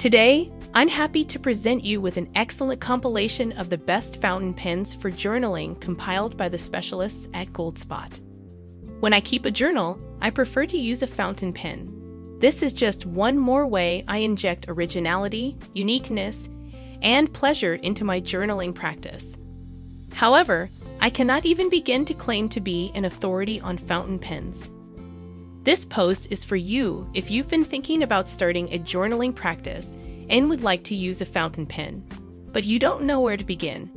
Today, I'm happy to present you with an excellent compilation of the best fountain pens for journaling compiled by the specialists at Goldspot. When I keep a journal, I prefer to use a fountain pen. This is just one more way I inject originality, uniqueness, and pleasure into my journaling practice. However, I cannot even begin to claim to be an authority on fountain pens. This post is for you if you've been thinking about starting a journaling practice and would like to use a fountain pen, but you don't know where to begin.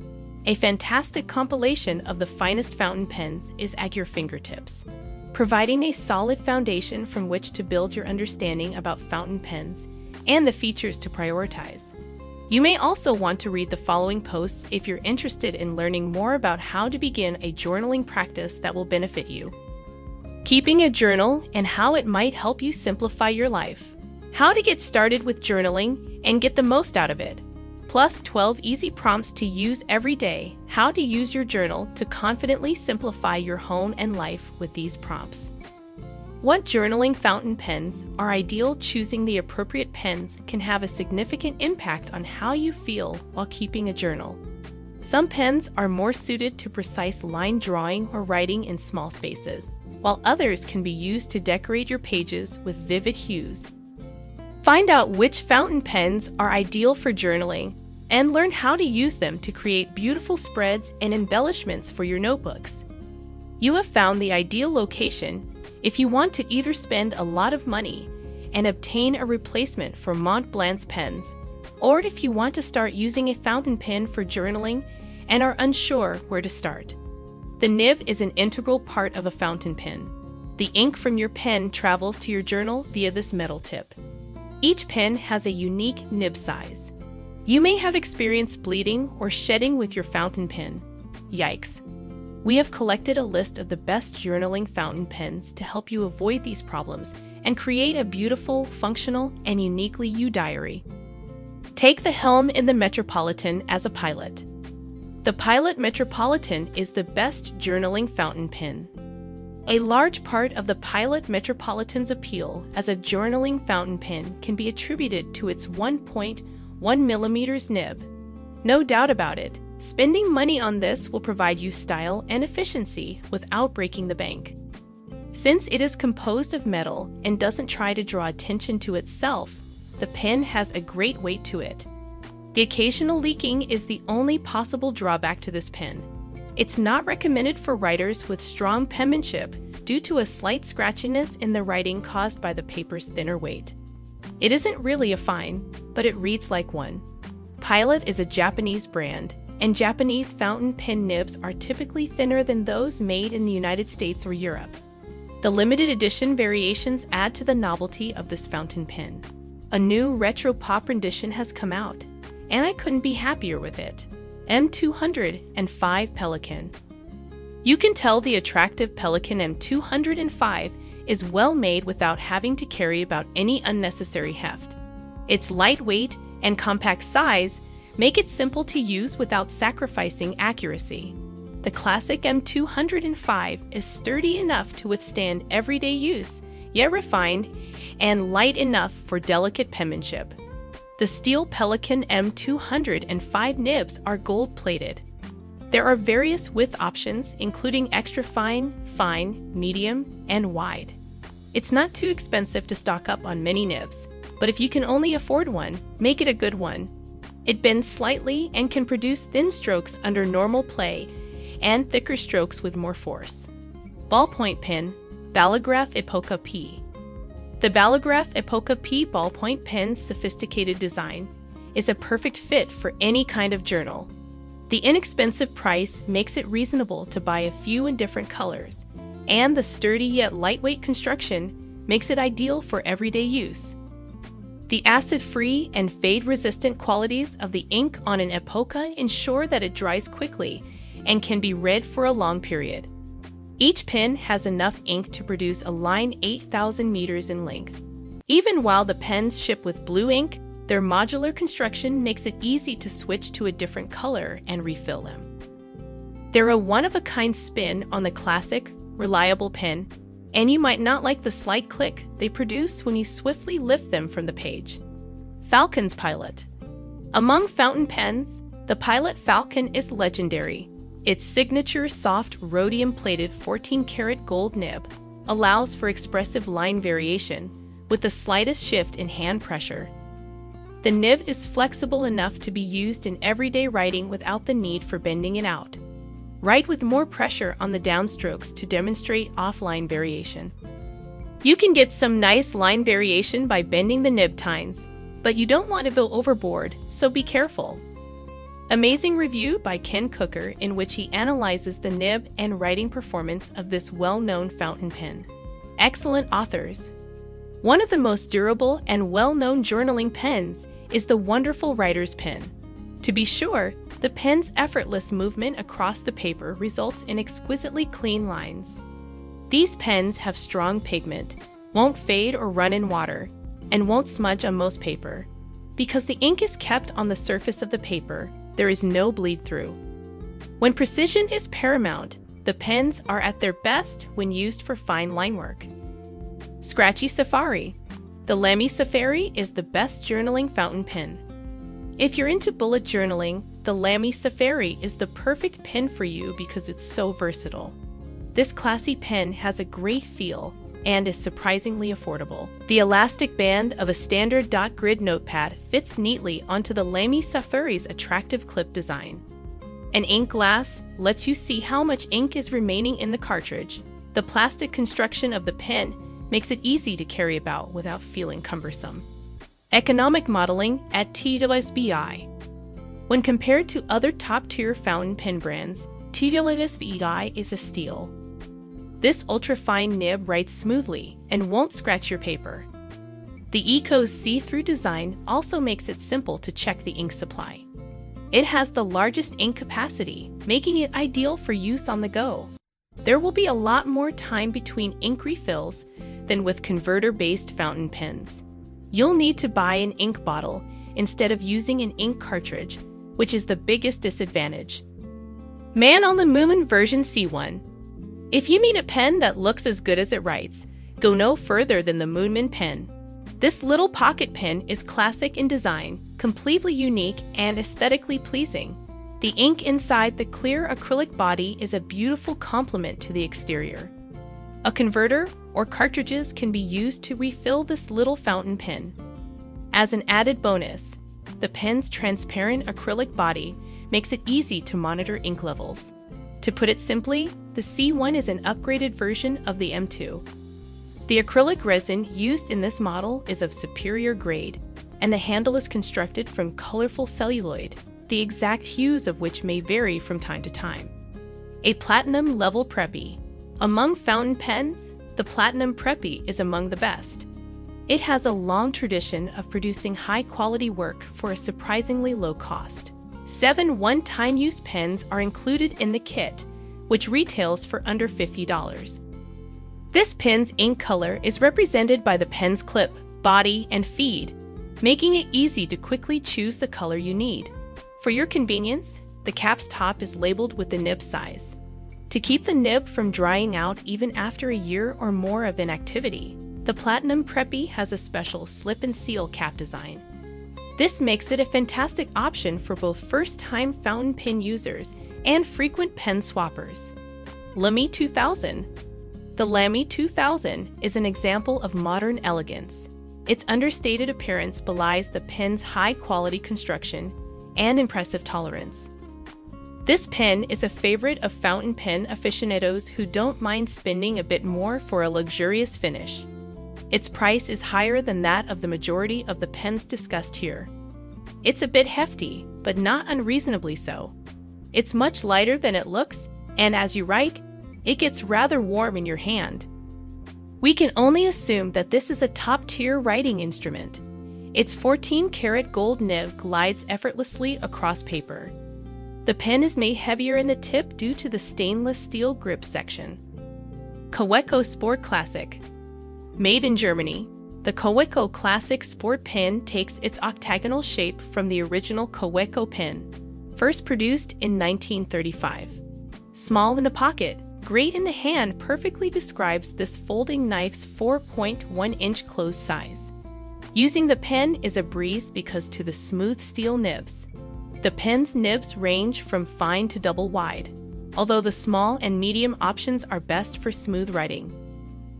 A fantastic compilation of the finest fountain pens is at your fingertips, providing a solid foundation from which to build your understanding about fountain pens and the features to prioritize. You may also want to read the following posts if you're interested in learning more about how to begin a journaling practice that will benefit you. Keeping a journal and how it might help you simplify your life. How to get started with journaling and get the most out of it. Plus 12 easy prompts to use every day. How to use your journal to confidently simplify your home and life with these prompts. What journaling fountain pens are ideal? Choosing the appropriate pens can have a significant impact on how you feel while keeping a journal. Some pens are more suited to precise line drawing or writing in small spaces, while others can be used to decorate your pages with vivid hues Find out which fountain pens are ideal for journaling and learn how to use them to create beautiful spreads and embellishments for your notebooks. You have found the ideal location if you want to either spend a lot of money and obtain a replacement for Montblanc's pens, or if you want to start using a fountain pen for journaling and are unsure where to start. The nib is an integral part of a fountain pen. The ink from your pen travels to your journal via this metal tip. Each pen has a unique nib size. You may have experienced bleeding or shedding with your fountain pen. Yikes. We have collected a list of the best journaling fountain pens to help you avoid these problems and create a beautiful, functional, and uniquely you diary. Take the helm in the Metropolitan as a pilot. The Pilot Metropolitan is the best journaling fountain pen. A large part of the Pilot Metropolitan's appeal as a journaling fountain pen can be attributed to its 1.1 millimeters nib. No doubt about it, spending money on this will provide you style and efficiency without breaking the bank. Since it is composed of metal and doesn't try to draw attention to itself, the pen has a great weight to it. The occasional leaking is the only possible drawback to this pen. It's not recommended for writers with strong penmanship due to a slight scratchiness in the writing caused by the paper's thinner weight. It isn't really a fine, but it reads like one. Pilot is a Japanese brand, and Japanese fountain pen nibs are typically thinner than those made in the United States or Europe. The limited edition variations add to the novelty of this fountain pen. A new retro pop rendition has come out, and I couldn't be happier with it. M205 Pelikan. You can tell the attractive Pelikan M205 is well made without having to carry about any unnecessary heft. Its lightweight and compact size make it simple to use without sacrificing accuracy. The classic M205 is sturdy enough to withstand everyday use, yet refined and light enough for delicate penmanship. The steel Pelikan M205 nibs are gold plated. There are various width options, including extra fine, fine, medium, and wide. It's not too expensive to stock up on many nibs, but if you can only afford one, make it a good one. It bends slightly and can produce thin strokes under normal play and thicker strokes with more force. Ballpoint pen, Ballograph Epoca P. The Ballograph Epoca P ballpoint pen's sophisticated design is a perfect fit for any kind of journal. The inexpensive price makes it reasonable to buy a few in different colors, and the sturdy yet lightweight construction makes it ideal for everyday use. The acid free and fade resistant qualities of the ink on an Epoca ensure that it dries quickly and can be read for a long period. Each pen has enough ink to produce a line 8,000 meters in length. Even while the pens ship with blue ink, their modular construction makes it easy to switch to a different color and refill them. They're a one of a kind spin on the classic, reliable pen, and you might not like the slight click they produce when you swiftly lift them from the page. Falcon's Pilot. Among fountain pens, the Pilot Falcon is legendary. Its signature soft rhodium plated 14 karat gold nib allows for expressive line variation with the slightest shift in hand pressure. The nib is flexible enough to be used in everyday writing without the need for bending it out. Write with more pressure on the downstrokes to demonstrate offline variation. You can get some nice line variation by bending the nib tines, but you don't want to go overboard, so be careful. Amazing review by Ken Cooker in which he analyzes the nib and writing performance of this well-known fountain pen. Excellent authors. One of the most durable and well-known journaling pens is the wonderful writer's pen. To be sure, the pen's effortless movement across the paper results in exquisitely clean lines. These pens have strong pigment, won't fade or run in water, and won't smudge on most paper. Because the ink is kept on the surface of the paper, there is no bleed through. When precision is paramount, the pens are at their best when used for fine line work. Scratchy Safari. The Lamy Safari is the best journaling fountain pen. If you're into bullet journaling, the Lamy Safari is the perfect pen for you because it's so versatile. This classy pen has a great feel and is surprisingly affordable. The elastic band of a standard dot grid notepad fits neatly onto the Lamy Safari's attractive clip design. An ink glass lets you see how much ink is remaining in the cartridge. The plastic construction of the pen makes it easy to carry about without feeling cumbersome. Economic modeling at TWSBI. When compared to other top tier fountain pen brands, TWSBI is a steal. This ultra-fine nib writes smoothly and won't scratch your paper. The Eco's see-through design also makes it simple to check the ink supply. It has the largest ink capacity, making it ideal for use on the go. There will be a lot more time between ink refills than with converter-based fountain pens. You'll need to buy an ink bottle instead of using an ink cartridge, which is the biggest disadvantage. Man on the Moon version C1 if you mean a pen that looks as good as it writes, go no further than the Moonman pen. This little pocket pen is classic in design, completely unique, and aesthetically pleasing. The ink inside the clear acrylic body is a beautiful complement to the exterior. A converter or cartridges can be used to refill this little fountain pen. As an added bonus, the pen's transparent acrylic body makes it easy to monitor ink levels. To put it simply, the C1 is an upgraded version of the M2. The acrylic resin used in this model is of superior grade, and the handle is constructed from colorful celluloid, the exact hues of which may vary from time to time. A platinum level Preppy. Among fountain pens, the Platinum Preppy is among the best. It has a long tradition of producing high quality work for a surprisingly low cost. Seven one time use pens are included in the kit, which retails for under $50. This pen's ink color is represented by the pen's clip, body, and feed, making it easy to quickly choose the color you need. For your convenience, the cap's top is labeled with the nib size. To keep the nib from drying out even after a year or more of inactivity, the Platinum Preppy has a special slip and seal cap design. This makes it a fantastic option for both first-time fountain pen users and frequent pen swappers. Lamy 2000 The Lamy 2000 is an example of modern elegance. Its understated appearance belies the pen's high-quality construction and impressive tolerance. This pen is a favorite of fountain pen aficionados who don't mind spending a bit more for a luxurious finish. Its price is higher than that of the majority of the pens discussed here. It's a bit hefty, but not unreasonably so. It's much lighter than it looks, and as you write, it gets rather warm in your hand. We can only assume that this is a top tier writing instrument. Its 14 karat gold nib glides effortlessly across paper. The pen is made heavier in the tip due to the stainless steel grip section. Kaweco Sport Classic Made in Germany, the Kaweco Classic Sport Pen takes its octagonal shape from the original Kaweco pen, first produced in 1935. Small in the pocket, great in the hand perfectly describes this folding knife's 4.1 inch closed size. Using the pen is a breeze because to the smooth steel nibs. The pen's nibs range from fine to double wide, although the small and medium options are best for smooth writing.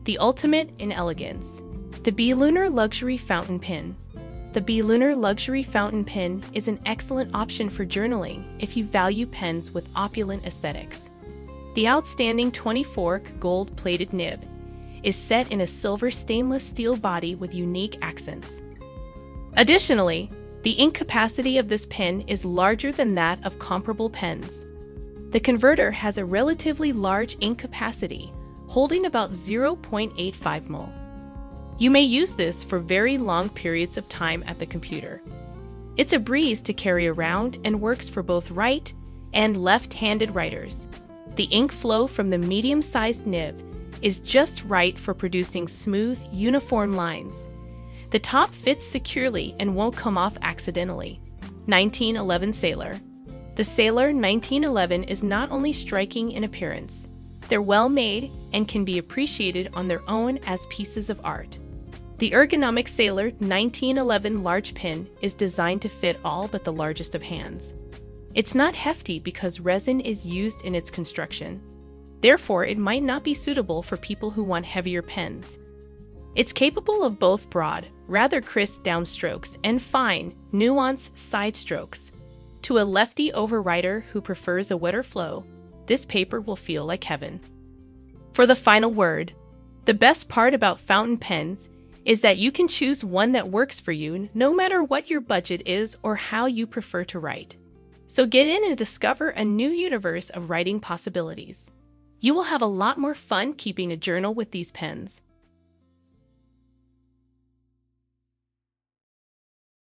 The ultimate in elegance. The B-Lunar Luxury Fountain Pen. The B-Lunar Luxury Fountain Pen is an excellent option for journaling if you value pens with opulent aesthetics. The outstanding 20-fork gold-plated nib is set in a silver stainless steel body with unique accents. Additionally, the ink capacity of this pen is larger than that of comparable pens. The converter has a relatively large ink capacity, holding about 0.85 mol. You may use this for very long periods of time at the computer. It's a breeze to carry around and works for both right and left-handed writers. The ink flow from the medium-sized nib is just right for producing smooth, uniform lines. The top fits securely and won't come off accidentally. 1911 Sailor The Sailor 1911 is not only striking in appearance, they're well made and can be appreciated on their own as pieces of art. The ergonomic Sailor 1911 large pen is designed to fit all but the largest of hands. It's not hefty because resin is used in its construction. Therefore, it might not be suitable for people who want heavier pens. It's capable of both broad, rather crisp downstrokes and fine, nuanced side strokes. To a lefty overwriter who prefers a wetter flow, this paper will feel like heaven. For the final word, the best part about fountain pens is that you can choose one that works for you no matter what your budget is or how you prefer to write. So get in and discover a new universe of writing possibilities. You will have a lot more fun keeping a journal with these pens.